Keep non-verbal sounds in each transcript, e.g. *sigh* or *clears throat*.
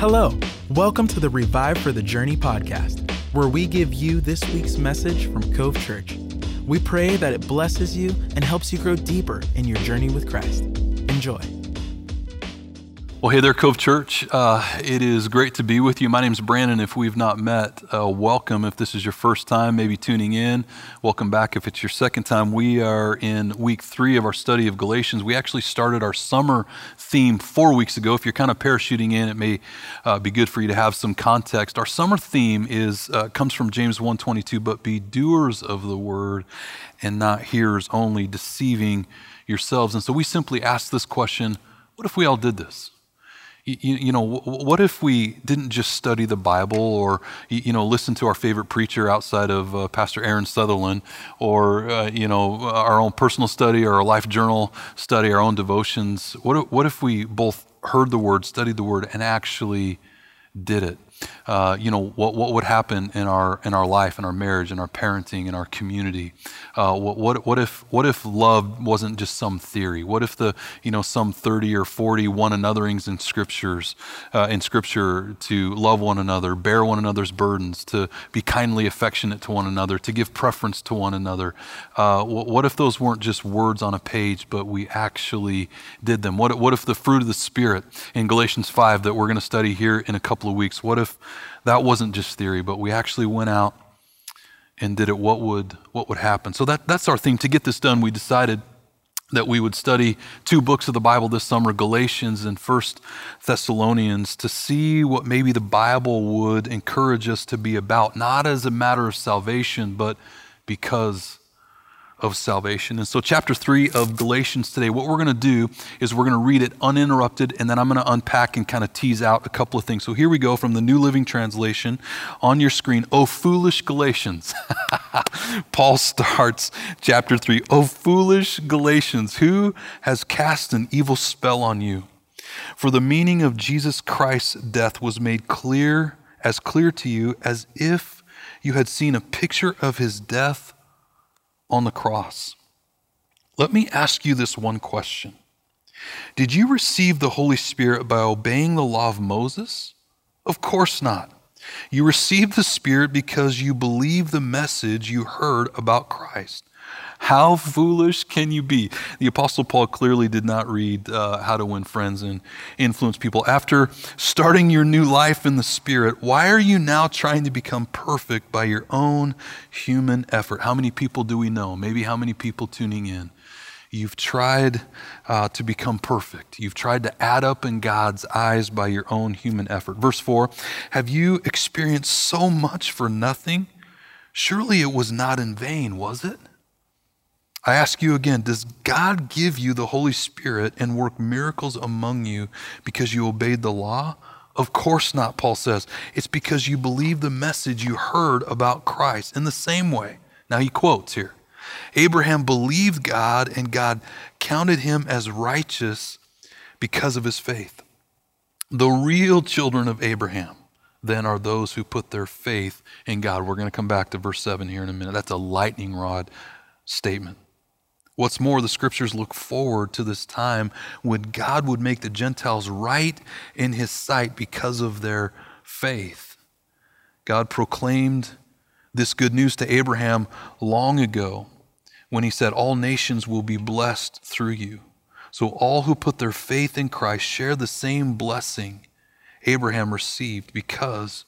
Hello, welcome to the Revive for the Journey podcast, where we give you this week's message from Cove Church. We pray that it blesses you and helps you grow deeper in your journey with Christ. Enjoy. Well, hey there, Cove Church. Uh, it is great to be with you. My name is Brandon. If we've not met, uh, welcome. If this is your first time, maybe tuning in, welcome back. If it's your second time, we are in week three of our study of Galatians. We actually started our summer theme four weeks ago. If you're kind of parachuting in, it may uh, be good for you to have some context. Our summer theme is uh, comes from James 1:22, but be doers of the word and not hearers only, deceiving yourselves. And so we simply ask this question: What if we all did this? You, you, know, what if we didn't just study the Bible or, you know, listen to our favorite preacher outside of uh, Pastor Aaron Sutherland or, uh, you know, our own personal study or our life journal study, our own devotions? What what if we both heard the word, studied the word, and actually did it? Uh, you know, what, what would happen in our, in our life, in our marriage, in our parenting, in our community? Uh, what, what, what, if, what if love wasn't just some theory? What if the, you know, some 30 or 40 one anotherings in scriptures, uh, in scripture to love one another, bear one another's burdens, to be kindly affectionate to one another, to give preference to one another? Uh, what, what if those weren't just words on a page, but we actually did them? What, what if the fruit of the Spirit in Galatians 5 that we're going to study here in a couple of weeks, what if if that wasn't just theory, but we actually went out and did it, what would, what would happen? So that, that's our theme. To get this done, we decided that we would study two books of the Bible this summer, Galatians and First Thessalonians, to see what maybe the Bible would encourage us to be about, not as a matter of salvation, but because of salvation. And so, chapter three of Galatians today, what we're going to do is we're going to read it uninterrupted, and then I'm going to unpack and kind of tease out a couple of things. So, here we go from the New Living Translation on your screen. Oh, foolish Galatians. *laughs* Paul starts chapter three. Oh, foolish Galatians, who has cast an evil spell on you? For the meaning of Jesus Christ's death was made clear, as clear to you as if you had seen a picture of his death on the cross. Let me ask you this one question Did you receive the Holy Spirit by obeying the law of Moses? Of course not. You received the Spirit because you believed the message you heard about Christ. How foolish can you be? The Apostle Paul clearly did not read uh, How to Win Friends and Influence People. After starting your new life in the Spirit, why are you now trying to become perfect by your own human effort? How many people do we know? Maybe how many people tuning in? You've tried uh, to become perfect. You've tried to add up in God's eyes by your own human effort. Verse 4 Have you experienced so much for nothing? Surely it was not in vain, was it? I ask you again Does God give you the Holy Spirit and work miracles among you because you obeyed the law? Of course not, Paul says. It's because you believe the message you heard about Christ in the same way. Now he quotes here Abraham believed God, and God counted him as righteous because of his faith. The real children of Abraham then are those who put their faith in God. We're going to come back to verse 7 here in a minute. That's a lightning rod statement. What's more, the scriptures look forward to this time when God would make the Gentiles right in his sight because of their faith. God proclaimed this good news to Abraham long ago when he said, All nations will be blessed through you. So all who put their faith in Christ share the same blessing Abraham received because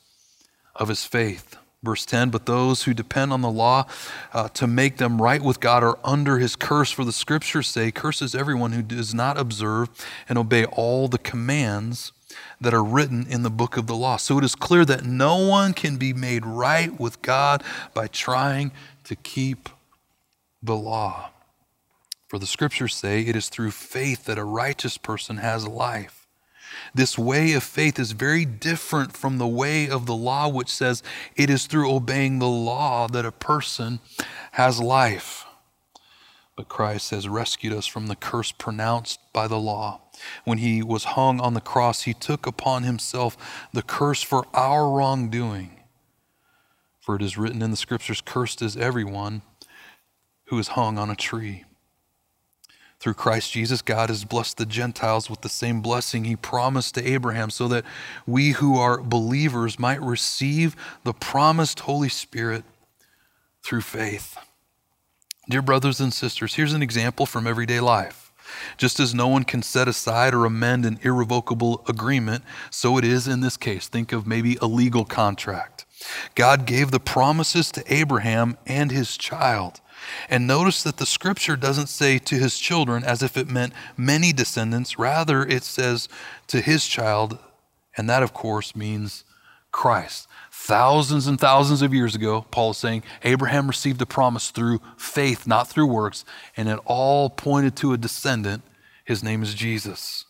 of his faith. Verse 10 But those who depend on the law uh, to make them right with God are under his curse. For the scriptures say, Curses everyone who does not observe and obey all the commands that are written in the book of the law. So it is clear that no one can be made right with God by trying to keep the law. For the scriptures say, It is through faith that a righteous person has life. This way of faith is very different from the way of the law, which says it is through obeying the law that a person has life. But Christ has rescued us from the curse pronounced by the law. When he was hung on the cross, he took upon himself the curse for our wrongdoing. For it is written in the scriptures, Cursed is everyone who is hung on a tree Through Christ Jesus, God has blessed the Gentiles with the same blessing he promised to Abraham, so that we who are believers might receive the promised Holy Spirit through faith. Dear brothers and sisters, here's an example from everyday life. Just as no one can set aside or amend an irrevocable agreement, so it is in this case. Think of maybe a legal contract. God gave the promises to Abraham and his child. And notice that the scripture doesn't say to his children as if it meant many descendants. Rather, it says to his child, and that, of course, means Christ. Thousands and thousands of years ago, Paul is saying Abraham received the promise through faith, not through works, and it all pointed to a descendant. His name is Jesus.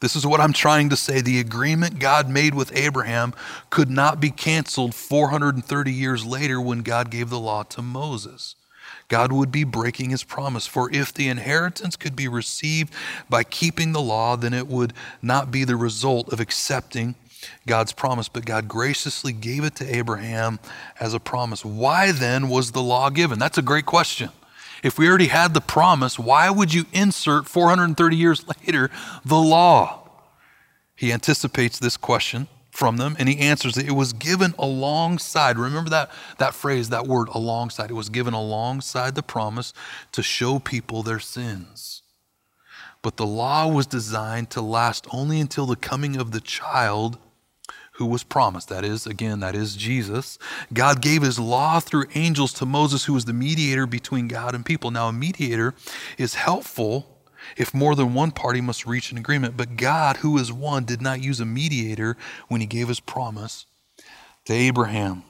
This is what I'm trying to say. The agreement God made with Abraham could not be canceled 430 years later when God gave the law to Moses. God would be breaking his promise. For if the inheritance could be received by keeping the law, then it would not be the result of accepting God's promise, but God graciously gave it to Abraham as a promise. Why then was the law given? That's a great question. If we already had the promise, why would you insert 430 years later the law? He anticipates this question from them and he answers it. It was given alongside. Remember that, that phrase, that word alongside. It was given alongside the promise to show people their sins. But the law was designed to last only until the coming of the child who was promised. That is, again, that is Jesus. God gave his law through angels to Moses, who was the mediator between God and people. Now, a mediator is helpful if more than one party must reach an agreement. But God, who is one, did not use a mediator when he gave his promise to Abraham.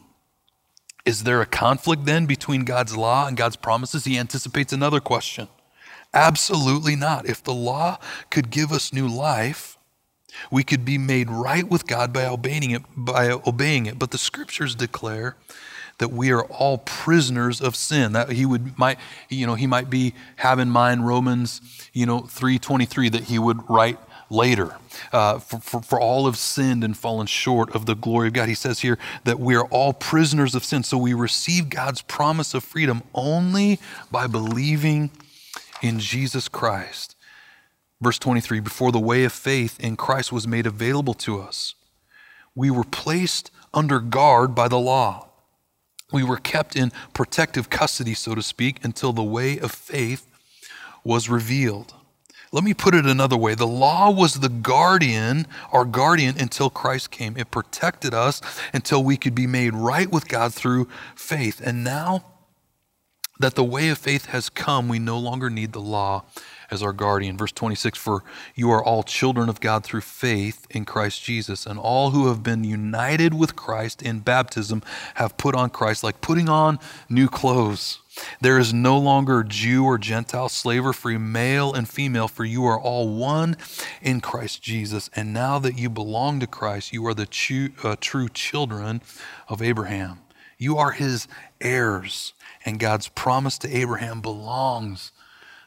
Is there a conflict then between God's law and God's promises? He anticipates another question. Absolutely not. If the law could give us new life, we could be made right with God by obeying it, by obeying it. But the scriptures declare that we are all prisoners of sin. That he would might you know he might be have in mind Romans you know three twenty three that he would write later. Uh, for, for, for all have sinned and fallen short of the glory of God. He says here that we are all prisoners of sin. So we receive God's promise of freedom only by believing in Jesus Christ. Verse 23 Before the way of faith in Christ was made available to us, we were placed under guard by the law. We were kept in protective custody, so to speak, until the way of faith was revealed. Let me put it another way. The law was the guardian, our guardian, until Christ came. It protected us until we could be made right with God through faith. And now that the way of faith has come, we no longer need the law as our guardian. Verse 26 For you are all children of God through faith in Christ Jesus, and all who have been united with Christ in baptism have put on Christ, like putting on new clothes. There is no longer Jew or Gentile, slave or free, male and female, for you are all one in Christ Jesus. And now that you belong to Christ, you are the true, uh, true children of Abraham. You are his heirs, and God's promise to Abraham belongs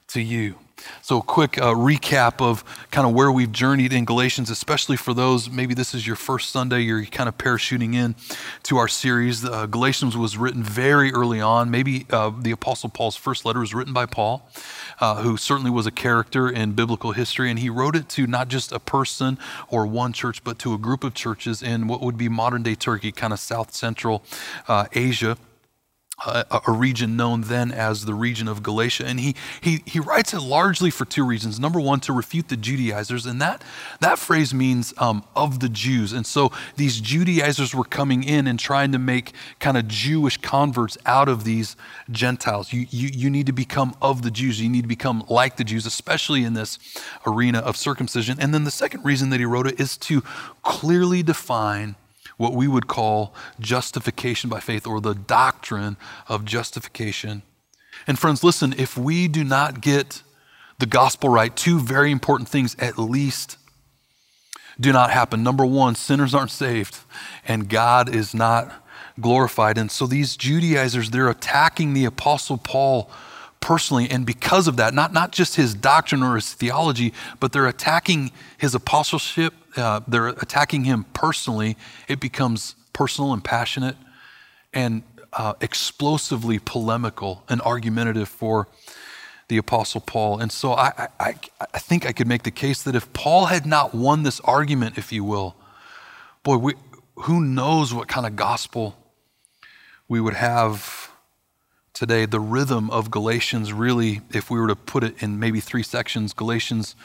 to you. So, a quick uh, recap of kind of where we've journeyed in Galatians, especially for those, maybe this is your first Sunday, you're kind of parachuting in to our series. Uh, Galatians was written very early on. Maybe uh, the Apostle Paul's first letter was written by Paul, uh, who certainly was a character in biblical history. And he wrote it to not just a person or one church, but to a group of churches in what would be modern day Turkey, kind of south central uh, Asia a, a, region known then as the region of Galatia. And he, he, he writes it largely for two reasons. Number one, to refute the Judaizers. And that, that phrase means um, of the Jews. And so these Judaizers were coming in and trying to make kind of Jewish converts out of these Gentiles. You, you, you need to become of the Jews. You need to become like the Jews, especially in this arena of circumcision. And then the second reason that he wrote it is to clearly define what we would call justification by faith or the doctrine of justification. And friends, listen, if we do not get the gospel right, two very important things at least do not happen. Number one, sinners aren't saved and God is not glorified. And so these Judaizers, they're attacking the Apostle Paul personally. And because of that, not, not just his doctrine or his theology, but they're attacking his apostleship uh, they're attacking him personally, it becomes personal and passionate. And uh, explosively polemical and argumentative for the Apostle Paul. And so I, I, I think I could make the case that if Paul had not won this argument, if you will, boy, we, who knows what kind of gospel we would have today. The rhythm of Galatians, really, if we were to put it in maybe three sections, Galatians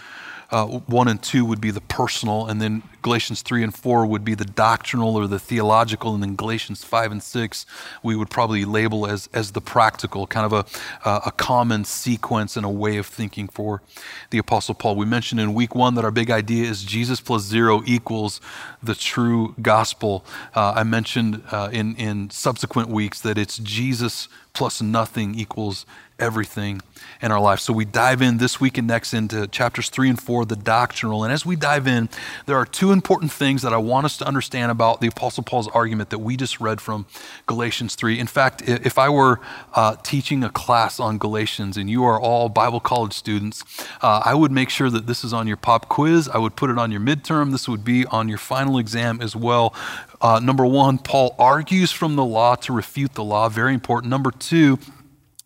uh, 1 and 2 would be the personal, and then Galatians 3 and 4 would be the doctrinal or the theological, and then Galatians 5 and 6 we would probably label as, as the practical, kind of a, uh, a common sequence and a way of thinking for the Apostle Paul. We mentioned in week one that our big idea is Jesus plus zero equals the true gospel. Uh, I mentioned uh, in, in subsequent weeks that it's Jesus plus nothing equals everything in our life. So we dive in this week and next into chapters three and four, the doctrinal. And as we dive in, there are two important things that I want us to understand about the Apostle Paul's argument that we just read from Galatians 3. In fact, if I were uh, teaching a class on Galatians and you are all Bible college students, uh, I would make sure that this is on your pop quiz. I would put it on your midterm. This would be on your final exam as well. Uh, number one, Paul argues from the law to refute the law. Very important. Number two,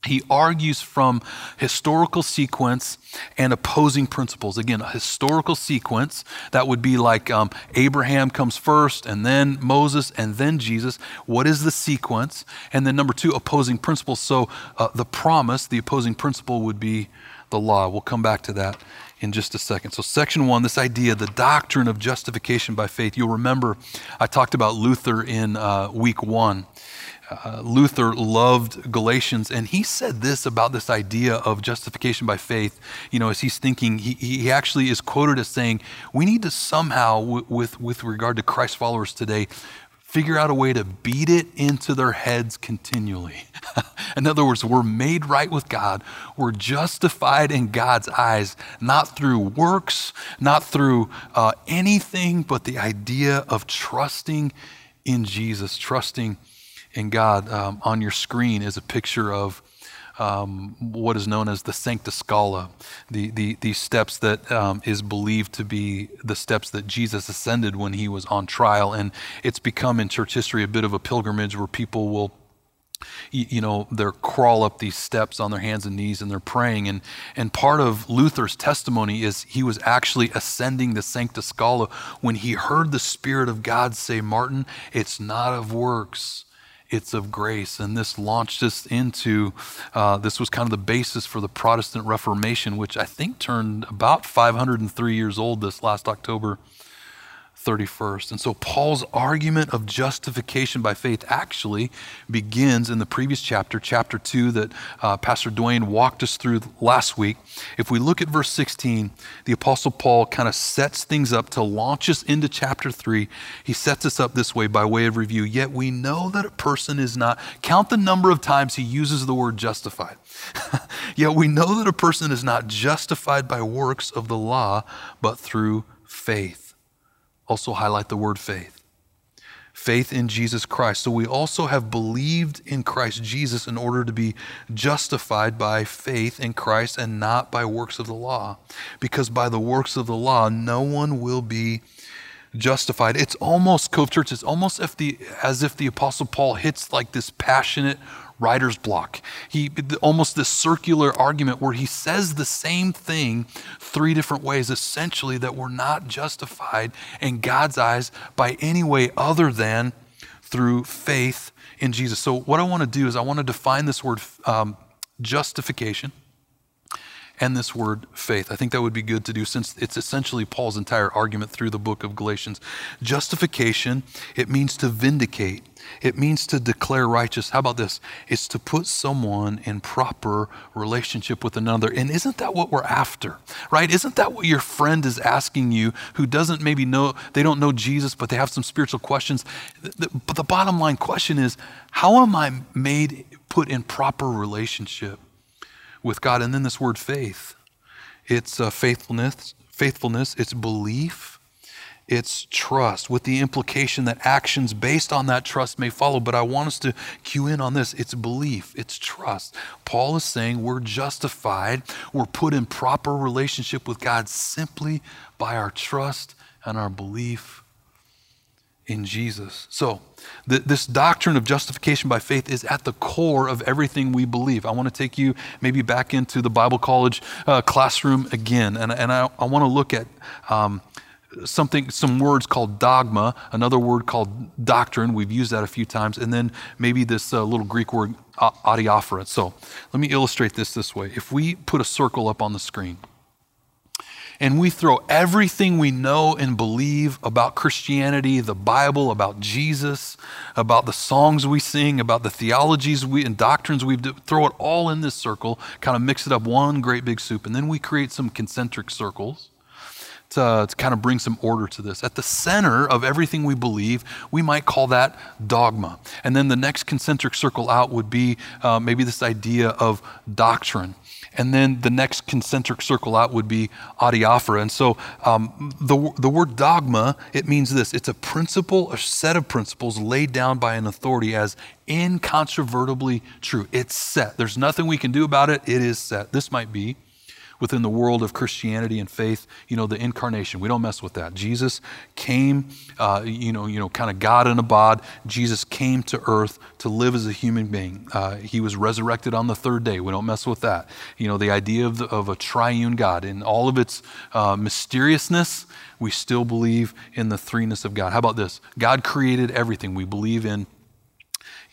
he argues from historical sequence and opposing principles. Again, a historical sequence that would be like um, Abraham comes first, and then Moses, and then Jesus. What is the sequence? And then number two, opposing principles. So uh, the promise, the opposing principle would be the law. We'll come back to that in just a second. So, section one, this idea, the doctrine of justification by faith. You'll remember I talked about Luther in uh, week one uh, Luther loved Galatians, and he said this about this idea of justification by faith. You know, as he's thinking, he, he actually is quoted as saying, We need to somehow, w- with, with regard to Christ followers today, figure out a way to beat it into their heads continually. *laughs* in other words, we're made right with God. We're justified in God's eyes, not through works, not through uh, anything but the idea of trusting in Jesus, trusting in God. Um, on your screen is a picture of um, what is known as the Sancta Scala, the, the, the steps that um, is believed to be the steps that Jesus ascended when he was on trial. And it's become in church history a bit of a pilgrimage where people will you know they're crawl up these steps on their hands and knees and they're praying. And and part of luther's testimony is he was actually ascending the sancta scala. When he heard the spirit of god say martin it's not of works it's of grace. And this launched us into, uh, this was kind of the basis for the Protestant Reformation, which I think turned about 503 years old this last October 31st. And so Paul's argument of justification by faith actually begins in the previous chapter, chapter 2, that uh, Pastor Dwayne walked us through last week. If we look at verse 16, the Apostle Paul kind of sets things up to launch us into chapter 3. He sets us up this way by way of review. Yet we know that a person is not, count the number of times he uses the word justified. *laughs* Yet we know that a person is not justified by works of the law, but through faith also highlight the word faith. Faith in Jesus Christ. So we also have believed in Christ Jesus in order to be justified by faith in Christ and not by works of the law. Because by the works of the law, no one will be justified. It's almost, Cove Church, it's almost if the, as if the Apostle Paul hits like this passionate writer's block. He almost this circular argument where he says the same thing three different ways, essentially that we're not justified in God's eyes by any way other than through faith in Jesus. So what I want to do is I want to define this word um, justification and this word faith. I think that would be good to do since it's essentially Paul's entire argument through the book of Galatians. Justification, it means to vindicate. It means to declare righteous. How about this? It's to put someone in proper relationship with another. And isn't that what we're after? Right? Isn't that what your friend is asking you who doesn't maybe know, they don't know Jesus, but they have some spiritual questions? But the bottom line question is how am I made, put in proper relationship with God. And then this word faith. It's uh, faithfulness, faithfulness, it's belief, it's trust, with the implication that actions based on that trust may follow. But I want us to cue in on this. It's belief, it's trust. Paul is saying we're justified, we're put in proper relationship with God simply by our trust and our belief in Jesus. So, th- this doctrine of justification by faith is at the core of everything we believe. I want to take you maybe back into the Bible college uh, classroom again, and, and I, I want to look at. Um, something some words called dogma another word called doctrine. We've used that a few times. And then maybe this uh, little greek word adiaphora so let me illustrate this this way. If we put a circle up on the screen and we throw everything we know and believe about Christianity, the Bible, about Jesus, about the songs we sing, about the theologies we, and doctrines we throw it all in this circle, kind of mix it up one great big soup, and then we create some concentric circles. To, to, kind of bring some order to this. At the center of everything we believe, we might call that dogma. And then the next concentric circle out would be uh, maybe this idea of doctrine. And then the next concentric circle out would be adiaphora. And so um, the, the word dogma, it means this it's a principle, a set of principles laid down by an authority as incontrovertibly true. It's set. There's nothing we can do about it. It is set. This might be within the world of Christianity and faith, you know, the incarnation. We don't mess with that. Jesus came, uh, you know, you know, kind of God in a bod. Jesus came to earth to live as a human being. Uh, he was resurrected on the third day. We don't mess with that. You know, the idea of, the, of a triune God in all of its uh, mysteriousness, we still believe in the threeness of God. How about this? God created everything. We believe in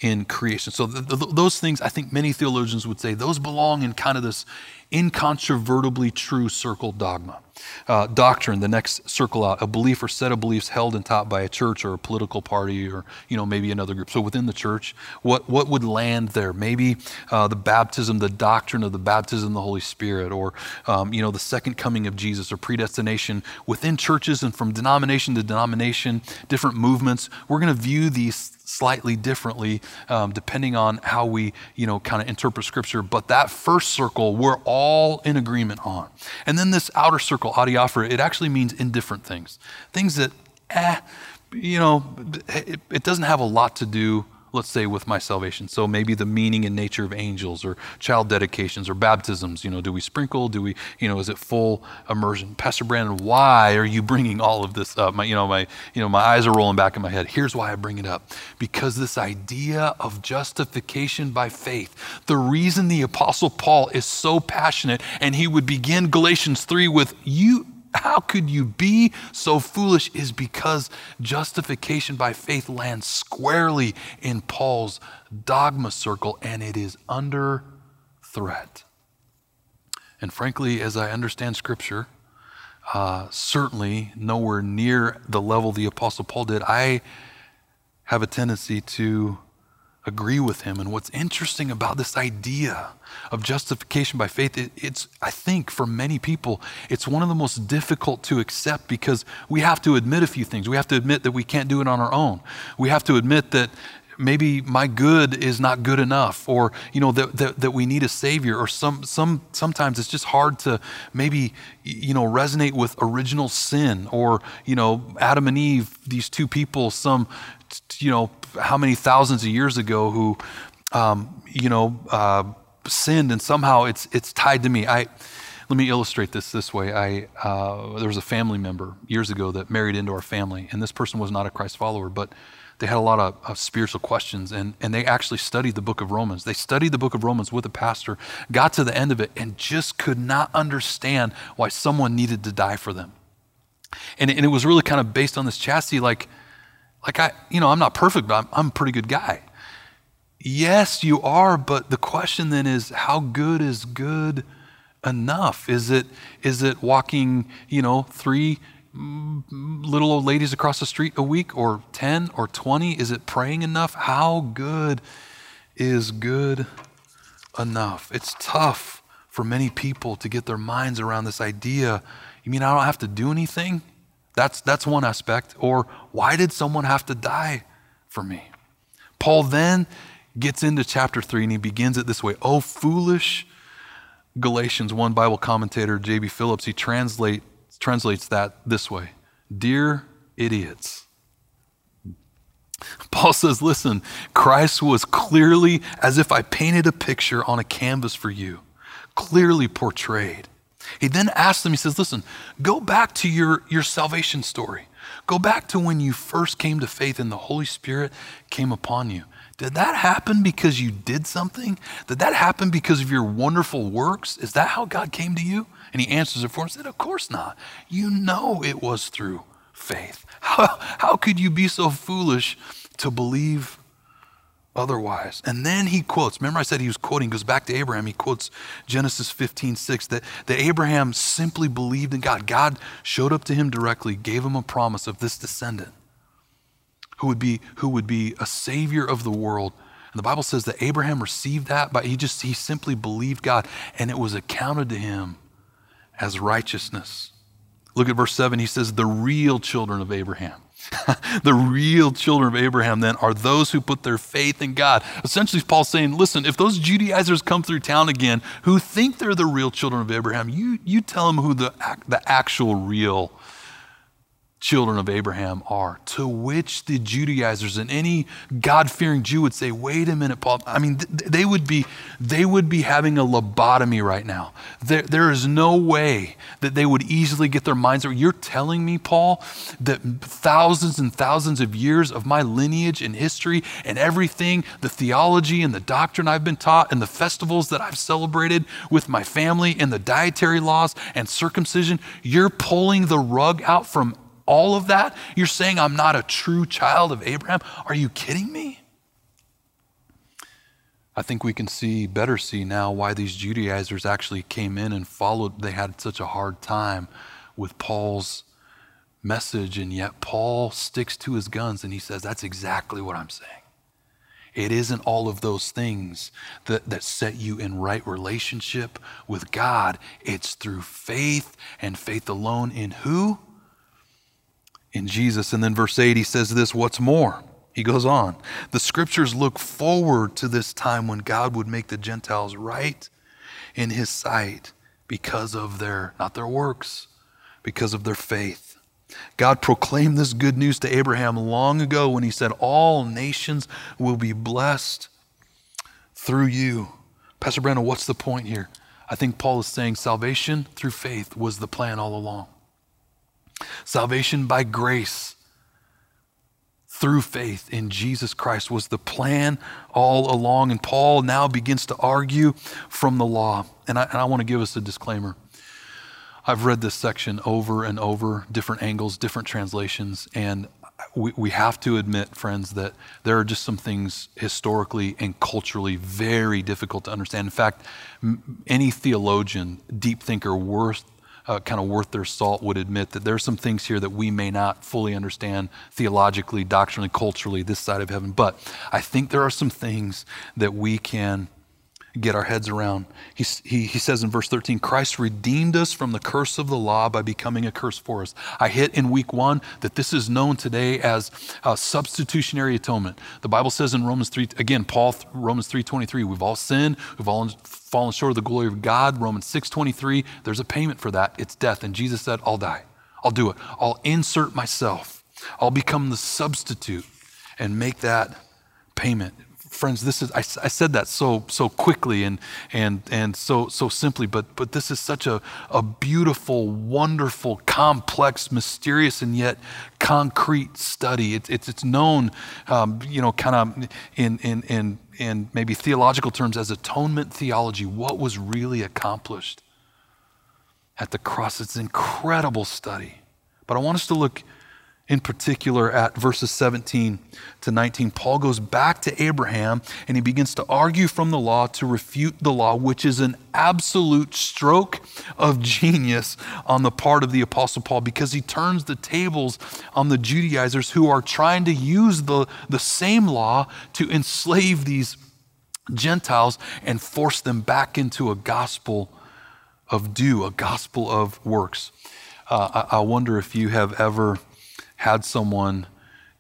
in creation. So th- th- those things, I think many theologians would say, those belong in kind of this incontrovertibly true circle dogma. Uh, doctrine, the next circle out, a belief or set of beliefs held and taught by a church or a political party or, you know, maybe another group. So within the church, what, what would land there? Maybe uh, the baptism, the doctrine of the baptism of the Holy Spirit or, um, you know, the second coming of Jesus or predestination within churches and from denomination to denomination, different movements. We're going to view these slightly differently um, depending on how we, you know, kind of interpret Scripture. But that first circle, we're all in agreement on. And then this outer circle, adiaphora, it actually means indifferent things. Things that, eh, you know, it, it doesn't have a lot to do let's say with my salvation. So maybe the meaning and nature of angels or child dedications or baptisms. You know, do we sprinkle? Do we, you know, is it full immersion? Pastor Brandon, why are you bringing all of this up? My, you know, my, you know, my eyes are rolling back in my head. Here's why I bring it up. Because this idea of justification by faith, the reason the apostle Paul is so passionate and he would begin Galatians 3 with you how could you be so foolish is because justification by faith lands squarely in Paul's dogma circle and it is under threat. And frankly, as I understand Scripture, uh, certainly nowhere near the level the Apostle Paul did, I have a tendency to agree with him. And what's interesting about this idea of justification by faith, it, it's, I think, for many people, it's one of the most difficult to accept because we have to admit a few things. We have to admit that we can't do it on our own. We have to admit that maybe my good is not good enough or you know that, that, that we need a savior or some, some sometimes it's just hard to maybe you know resonate with original sin or you know adam and eve these two people some you know how many thousands of years ago who, um, you know, uh, sinned, and somehow it's it's tied to me. I let me illustrate this this way. I uh, there was a family member years ago that married into our family, and this person was not a Christ follower, but they had a lot of, of, spiritual questions, and, and they actually studied the book of Romans. They studied the book of Romans with a pastor, got to the end of it, and just could not understand why someone needed to die for them. And, and it was really kind of based on this chastity, like, like I, you know, I'm not perfect, but I'm, I'm a pretty good guy. Yes, you are, but the question then is how good is good enough? Is it is it walking, you know, three mm, little old ladies across the street a week or 10 or 20? Is it praying enough? How good is good enough? It's tough for many people to get their minds around this idea. You mean I don't have to do anything? That's, that's one aspect. Or why did someone have to die for me? Paul then gets into chapter 3 and he begins it this way Oh, foolish Galatians. One Bible commentator, J.B. Phillips, he translate, translates that this way Dear idiots. Paul says, Listen, Christ was clearly as if I painted a picture on a canvas for you, clearly portrayed. He then asks them, he says, listen, go back to your, your salvation story. Go back to when you first came to faith and the Holy Spirit came upon you. Did that happen because you did something? Did that happen because of your wonderful works? Is that how God came to you? And he answers it for him said, Of course not. You know it was through faith. How, how could you be so foolish to believe otherwise? And then he quotes, remember I said he was quoting, goes back to Abraham. He quotes Genesis 15, 6, that, that Abraham simply believed in God. God showed up to him directly, gave him a promise of this descendant who would be, who would be a savior of the world. And the Bible says that Abraham received that, but he just, he simply believed God, and it was accounted to him as righteousness. Look at verse 7. He says, The real children of Abraham. *laughs* the real children of Abraham then are those who put their faith in God. Essentially, Paul's saying, listen, if those Judaizers come through town again who think they're the real children of Abraham, you, you tell them who the, the actual real children of Abraham are. To which the Judaizers and any God-fearing Jew would say, "Wait a minute, Paul." I mean, th- they would be they would be having a lobotomy right now. There, there is no way that they would easily get their minds around. You're telling me, Paul, that thousands and thousands of years of my lineage and history and everything, the theology and the doctrine I've been taught and the festivals that I've celebrated with my family and the dietary laws and circumcision, you're pulling the rug out from all of that? You're saying I'm not a true child of Abraham? Are you kidding me? I think we can see, better see now, why these Judaizers actually came in and followed. They had such a hard time with Paul's message, and yet Paul sticks to his guns and he says, That's exactly what I'm saying. It isn't all of those things that, that set you in right relationship with God. It's through faith and faith alone in who? In Jesus. And then verse 8, he says this what's more? He goes on. The scriptures look forward to this time when God would make the Gentiles right in his sight because of their, not their works, because of their faith. God proclaimed this good news to Abraham long ago when he said, All nations will be blessed through you. Pastor Brandon, what's the point here? I think Paul is saying salvation through faith was the plan all along. Salvation by grace through faith in Jesus Christ was the plan all along. And Paul now begins to argue from the law. And I, and I want to give us a disclaimer. I've read this section over and over, different angles, different translations, and we, we have to admit, friends, that there are just some things historically and culturally very difficult to understand. In fact, any theologian, deep thinker worth uh, kind of worth their salt would admit that there are some things here that we may not fully understand theologically, doctrinally, culturally, this side of heaven. But I think there are some things that we can get our heads around. He, he, he says in verse 13, Christ redeemed us from the curse of the law by becoming a curse for us. I hit in week one that this is known today as a substitutionary atonement. The Bible says in Romans 3, again, Paul, Romans 3.23, we've all sinned, we've all fallen short of the glory of God. Romans 6.23, there's a payment for that. It's death. And Jesus said, I'll die. I'll do it. I'll insert myself. I'll become the substitute and make that payment friends, this is, I, I, said that so, so quickly and, and, and so, so simply, but, but this is such a, a beautiful, wonderful, complex, mysterious, and yet concrete study. It, it's, it's known, um, you know, kind of in, in, in, in maybe theological terms as atonement theology. What was really accomplished at the cross? It's an incredible study. But I want us to look in particular at verses 17 to 19. Paul goes back to Abraham and he begins to argue from the law to refute the law, which is an absolute stroke of genius on the part of the Apostle Paul because he turns the tables on the Judaizers who are trying to use the, the same law to enslave these Gentiles and force them back into a gospel of do, a gospel of works. Uh, I, I wonder if you have ever had someone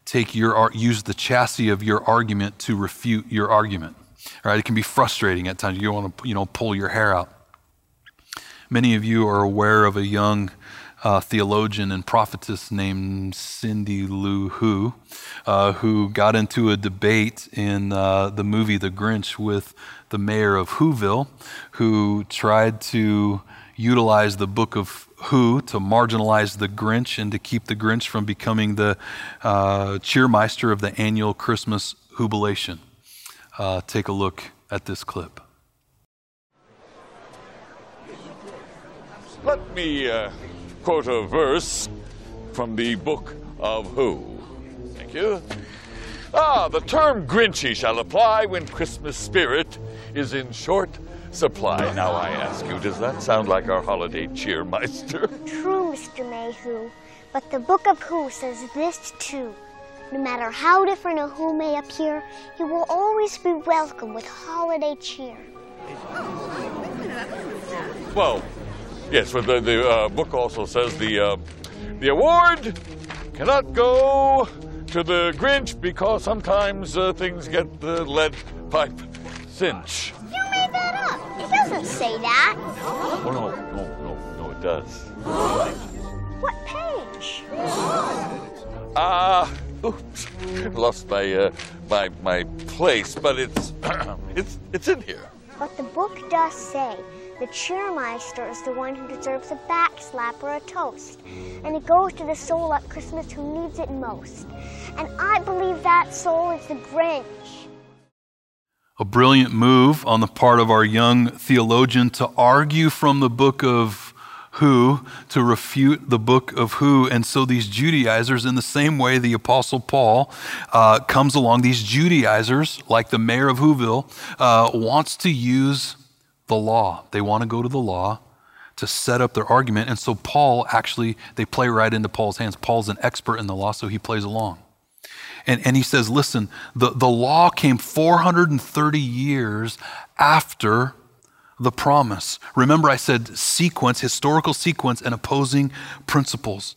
take your use the chassis of your argument to refute your argument. Right? It can be frustrating at times. You want to you know pull your hair out. Many of you are aware of a young uh, theologian and prophetess named Cindy Lou Who, uh, who got into a debate in uh, the movie The Grinch with the mayor of Whoville, who tried to utilize the book of Who to marginalize the Grinch and to keep the Grinch from becoming the uh, cheermeister of the annual Christmas jubilation. Uh, take a look at this clip. Let me uh, quote a verse from the book of Who. Thank you. Ah, the term Grinchy shall apply when Christmas spirit is in short supply. Now I ask you, does that sound like our holiday cheermeister? *laughs* True, Mr. Maywho. But the Book of Who says this too. No matter how different a Who may appear, he will always be welcome with holiday cheer. Well, yes, but the, the uh, book also says the, uh, the award cannot go to the Grinch because sometimes uh, things get the lead pipe cinch. You made that up. It doesn't say that. Oh, no, no, no, no, it does. What page? Ah, oops, *laughs* lost my, uh, my, my place, but it's, *clears throat* it's, it's in here. But the book does say the cheermeister is the one who deserves a backslap or a toast. And it goes to the soul at Christmas who needs it most. And I believe that soul is the Grinch. A brilliant move on the part of our young theologian to argue from the book of who to refute the book of who. And so these Judaizers, in the same way the Apostle Paul uh, comes along, these Judaizers, like the mayor of Whoville, uh, wants to use the law. They want to go to the law to set up their argument. And so Paul actually, they play right into Paul's hands. Paul's an expert in the law, so he plays along. And, and he says, listen, the, the law came 430 years after the promise. Remember, I said sequence, historical sequence, and opposing principles.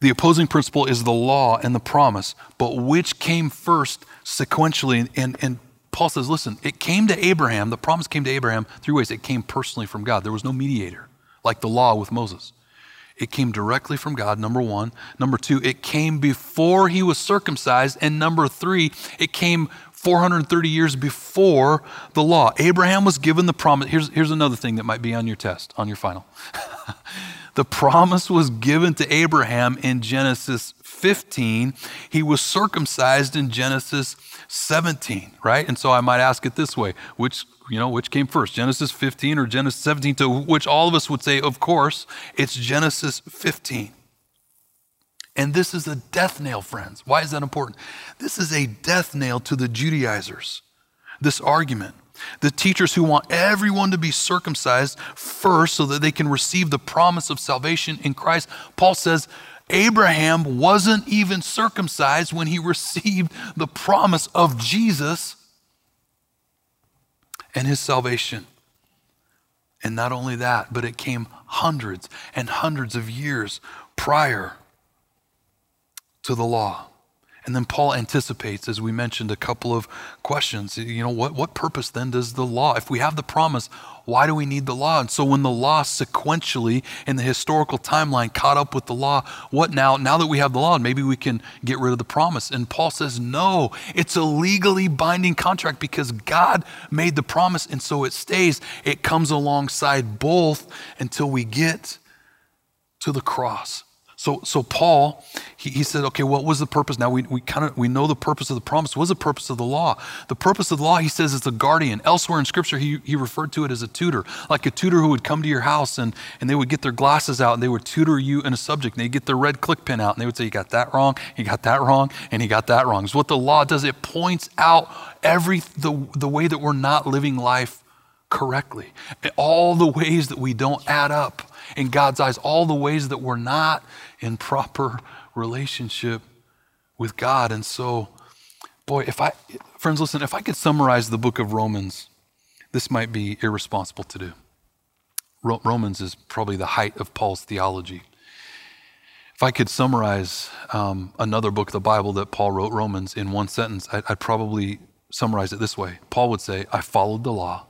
The opposing principle is the law and the promise, but which came first sequentially? And, and Paul says, listen, it came to Abraham, the promise came to Abraham three ways. It came personally from God. There was no mediator, like the law with Moses. It came directly from God, number one. Number two, it came before he was circumcised. And number three, it came 430 years before the law. Abraham was given the promise. Here's, here's another thing that might be on your test, on your final. *laughs* the promise was given to Abraham in Genesis 15. He was circumcised in Genesis 17, right? And so I might ask it this way which, you know, which came first, Genesis 15 or Genesis 17? To which all of us would say, of course, it's Genesis 15. And this is a death nail, friends. Why is that important? This is a death nail to the Judaizers, this argument. The teachers who want everyone to be circumcised first so that they can receive the promise of salvation in Christ. Paul says, Abraham wasn't even circumcised when he *laughs* received the promise of Jesus and his salvation. And not only that, but it came hundreds and hundreds of years prior to the law. And then Paul anticipates, as we mentioned, a couple of questions. You know, what, what purpose then does the law? If we have the promise, why do we need the law? And so when the law sequentially in the historical timeline caught up with the law, what now? Now that we have the law, maybe we can get rid of the promise. And Paul says, no, it's a legally binding contract because God made the promise and so it stays. It comes alongside both until we get to the cross. So, so Paul, he, he said, okay, what was the purpose? Now we, we kind of we know the purpose of the promise. What was the purpose of the law? The purpose of the law, he says, is a guardian. Elsewhere in Scripture, he, he referred to it as a tutor, like a tutor who would come to your house and, and they would get their glasses out and they would tutor you in a subject. And they'd get their red click pen out and they would say, you got that wrong, you got that wrong, and you got that wrong. It's what the law does. It points out every the, the way that we're not living life correctly, all the ways that we don't add up in God's eyes, all the ways that we're not in proper relationship with God. And so, boy, if I, friends, listen, if I could summarize the book of Romans, this might be irresponsible to do. Romans is probably the height of Paul's theology. If I could summarize um, another book of the Bible that Paul wrote, Romans, in one sentence, I'd, I'd probably summarize it this way Paul would say, I followed the law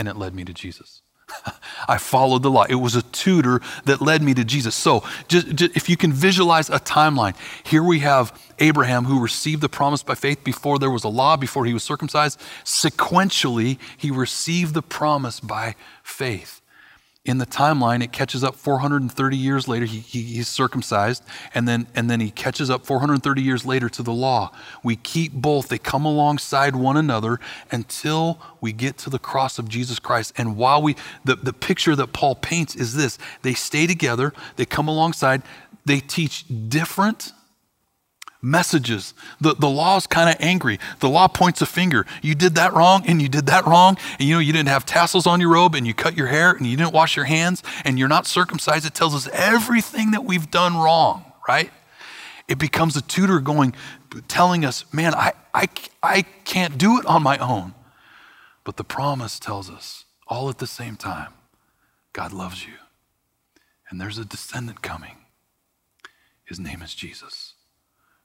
and it led me to Jesus. *laughs* I followed the law. It was a tutor that led me to Jesus. So, just, just, if you can visualize a timeline, here we have Abraham who received the promise by faith before there was a law, before he was circumcised. Sequentially, he received the promise by faith. In the timeline, it catches up 430 years later. He, he, he's circumcised, and then, and then he catches up 430 years later to the law. We keep both, they come alongside one another until we get to the cross of Jesus Christ. And while we, the, the picture that Paul paints is this they stay together, they come alongside, they teach different messages. The, the law is kind of angry. The law points a finger. You did that wrong and you did that wrong. And you know, you didn't have tassels on your robe and you cut your hair and you didn't wash your hands and you're not circumcised. It tells us everything that we've done wrong, right? It becomes a tutor going, telling us, man, I, I, I can't do it on my own. But the promise tells us all at the same time God loves you. And there's a descendant coming. His name is Jesus.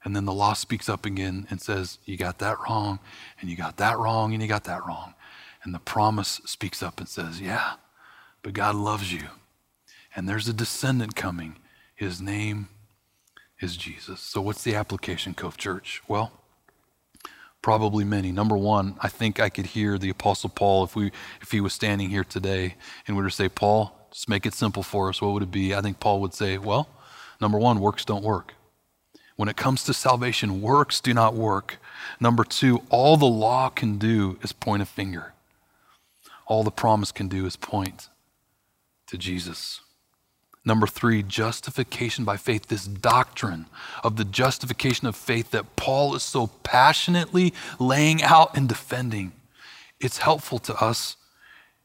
And then the law speaks up again and says, You got that wrong, and you got that wrong, and you got that wrong. And the promise speaks up and says, Yeah, but God loves you. And there's a descendant coming. His name is Jesus. So, what's the application, Cove Church? Well, probably many. Number one, I think I could hear the Apostle Paul if we if he was standing here today and we were to say, Paul, just make it simple for us. What would it be? I think Paul would say, Well, number one, works don't work. When it comes to salvation, works do not work. Number two, all the law can do is point a finger. All the promise can do is point to Jesus. Number three, justification by faith, this doctrine of the justification of faith that Paul is so passionately laying out and defending. It's helpful to us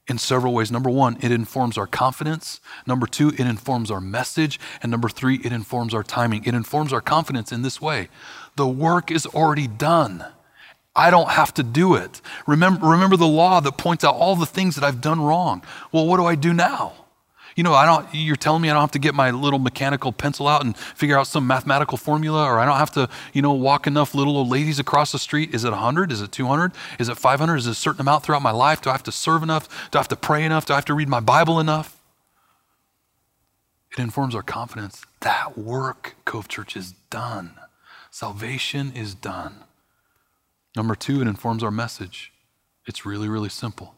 in several ways. Number one, it informs our confidence. Number two, it informs our message. And number three, it informs our timing. It informs our confidence in this way the work is already done. I don't have to do it. Remember, remember the law that points out all the things that I've done wrong. Well, what do I do now? You know, I don't, you're telling me I don't have to get my little mechanical pencil out and figure out some mathematical formula, or I don't have to, you know, walk enough little old ladies across the street. Is it 100? Is it 200? Is it 500? Is it a certain amount throughout my life? Do I have to serve enough? Do I have to pray enough? Do I have to read my Bible enough? It informs our confidence. That work, Cove Church, is done. Salvation is done. Number two, it informs our message. It's really, really simple.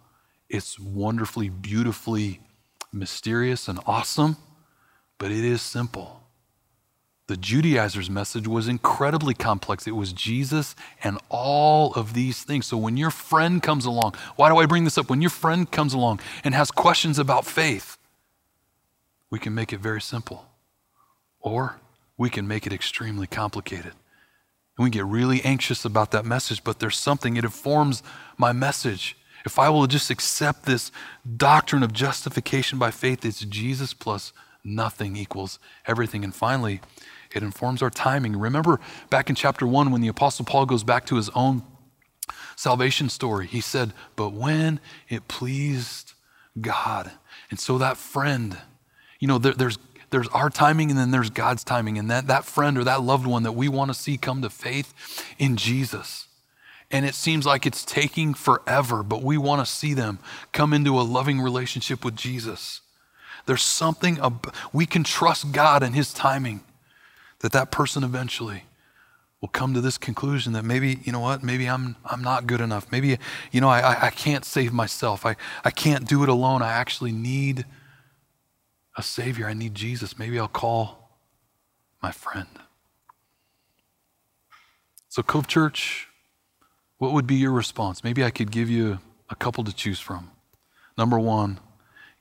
It's wonderfully, beautifully mysterious and awesome, but it is simple. The Judaizers' message was incredibly complex. It was Jesus and all of these things. So when your friend comes along, why do I bring this up? When your friend comes along and has questions about faith, we can make it very simple. Or we can make it extremely complicated. And we get really anxious about that message, but there's something, it informs my message. If I will just accept this doctrine of justification by faith, it's Jesus plus nothing equals everything. And finally, it informs our timing. Remember back in chapter one when the Apostle Paul goes back to his own salvation story, he said, But when it pleased God. And so that friend, you know, there, there's there's our timing and then there's God's timing. And that, that friend or that loved one that we want to see come to faith in Jesus and it seems like it's taking forever, but we want to see them come into a loving relationship with Jesus. There's something, ab- we can trust God and His timing that that person eventually will come to this conclusion that maybe, you know what, maybe I'm, I'm not good enough. Maybe, you know, I, I can't save myself. I, I can't do it alone. I actually need a Savior. I need Jesus. Maybe I'll call my friend. So, Cove Church, what would be your response? Maybe I could give you a couple to choose from. Number one,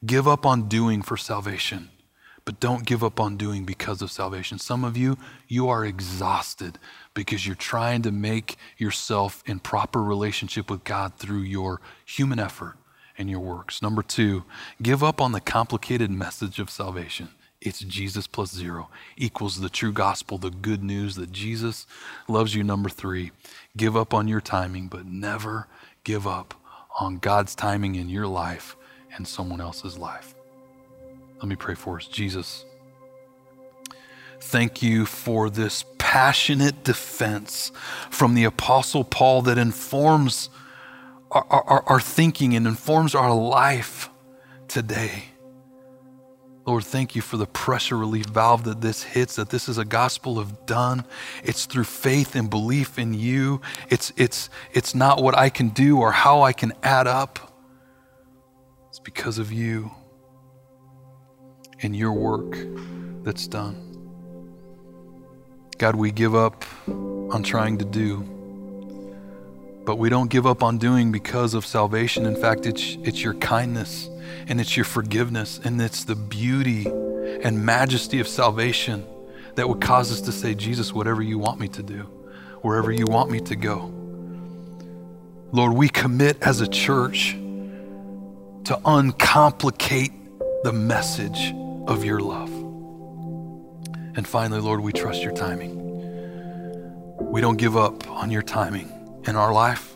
give up on doing for salvation, but don't give up on doing because of salvation. Some of you, you are exhausted because you're trying to make yourself in proper relationship with God through your human effort and your works. Number two, give up on the complicated message of salvation. It's Jesus plus zero equals the true gospel, the good news that Jesus loves you. Number three, give up on your timing, but never give up on God's timing in your life and someone else's life. Let me pray for us. Jesus, thank you for this passionate defense from the Apostle Paul that informs our, our, our thinking and informs our life today. Lord, thank you for the pressure relief valve that this hits, that this is a gospel of done. It's through faith and belief in you. It's, it's, it's not what I can do or how I can add up. It's because of you. and your work that's done. God, we give up on trying to do, but we don't give up on doing because of salvation. In fact, it's, it's your kindness and it's your forgiveness and it's the beauty and majesty of salvation that would cause us to say, Jesus, whatever you want me to do, wherever you want me to go. Lord, we commit as a church to uncomplicate the message of your love. And finally, Lord, we trust your timing. We don't give up on your timing in our life.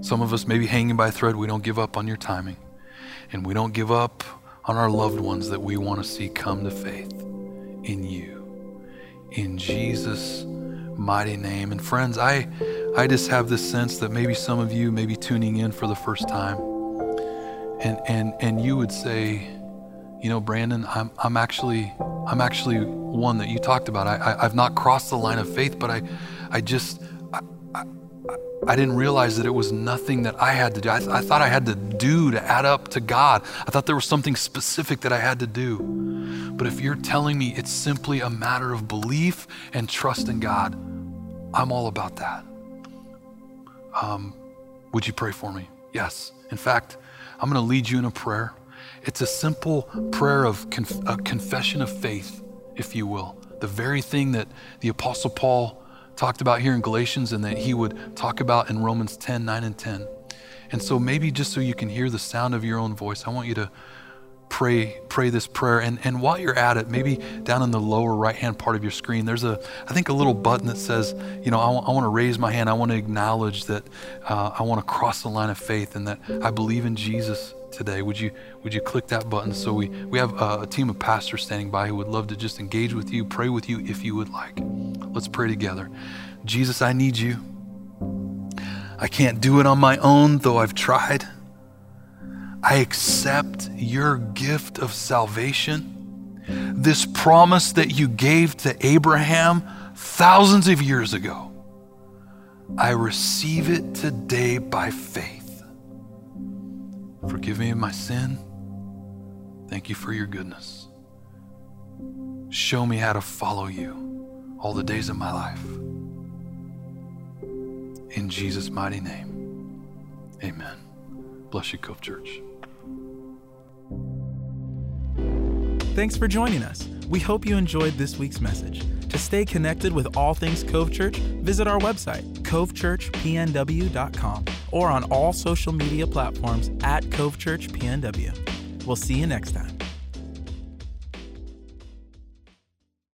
Some of us may be hanging by a thread. We don't give up on your timing. And we don't give up on our loved ones that we want to see come to faith in you. In Jesus' mighty name. And friends, I, I just have this sense that maybe some of you may be tuning in for the first time. And, and, and you would say, you know, Brandon, I'm, I'm actually, I'm actually one that you talked about. I, I, have not crossed the line of faith, but I, I just, I, I, didn't realize that it was nothing that I had to do. I, I thought I had to do to add up to God. I thought there was something specific that I had to do. But if you're telling me it's simply a matter of belief and trust in God, I'm all about that. Um, would you pray for me? Yes. In fact, I'm going to lead you in a prayer. It's a simple prayer of conf- a confession of faith, if you will. The very thing that the Apostle Paul talked about here in Galatians and that he would talk about in Romans 10 9 and 10. And so, maybe just so you can hear the sound of your own voice, I want you to pray pray this prayer. And and while you're at it maybe down in the lower right hand part of your screen there's a i think a little button that says you know i, w- I want to raise my hand. I want to acknowledge that uh, i want to cross the line of faith and that i believe in Jesus today would you would you click that button? So we we have a, a team of pastors standing by who would love to just engage with you pray with you if you would like. Let's pray together. Jesus i need you. I can't do it on my own though i've tried. I accept your gift of salvation, this promise that you gave to Abraham thousands of years ago. I receive it today by faith. Forgive me of my sin. Thank you for your goodness. Show me how to follow you all the days of my life. In Jesus' mighty name, amen. Bless you, Cove Church. Thanks for joining us. We hope you enjoyed this week's message. To stay connected with all things Cove Church, visit our website, covechurchpnw.com, or on all social media platforms at Cove Church PNW. We'll see you next time.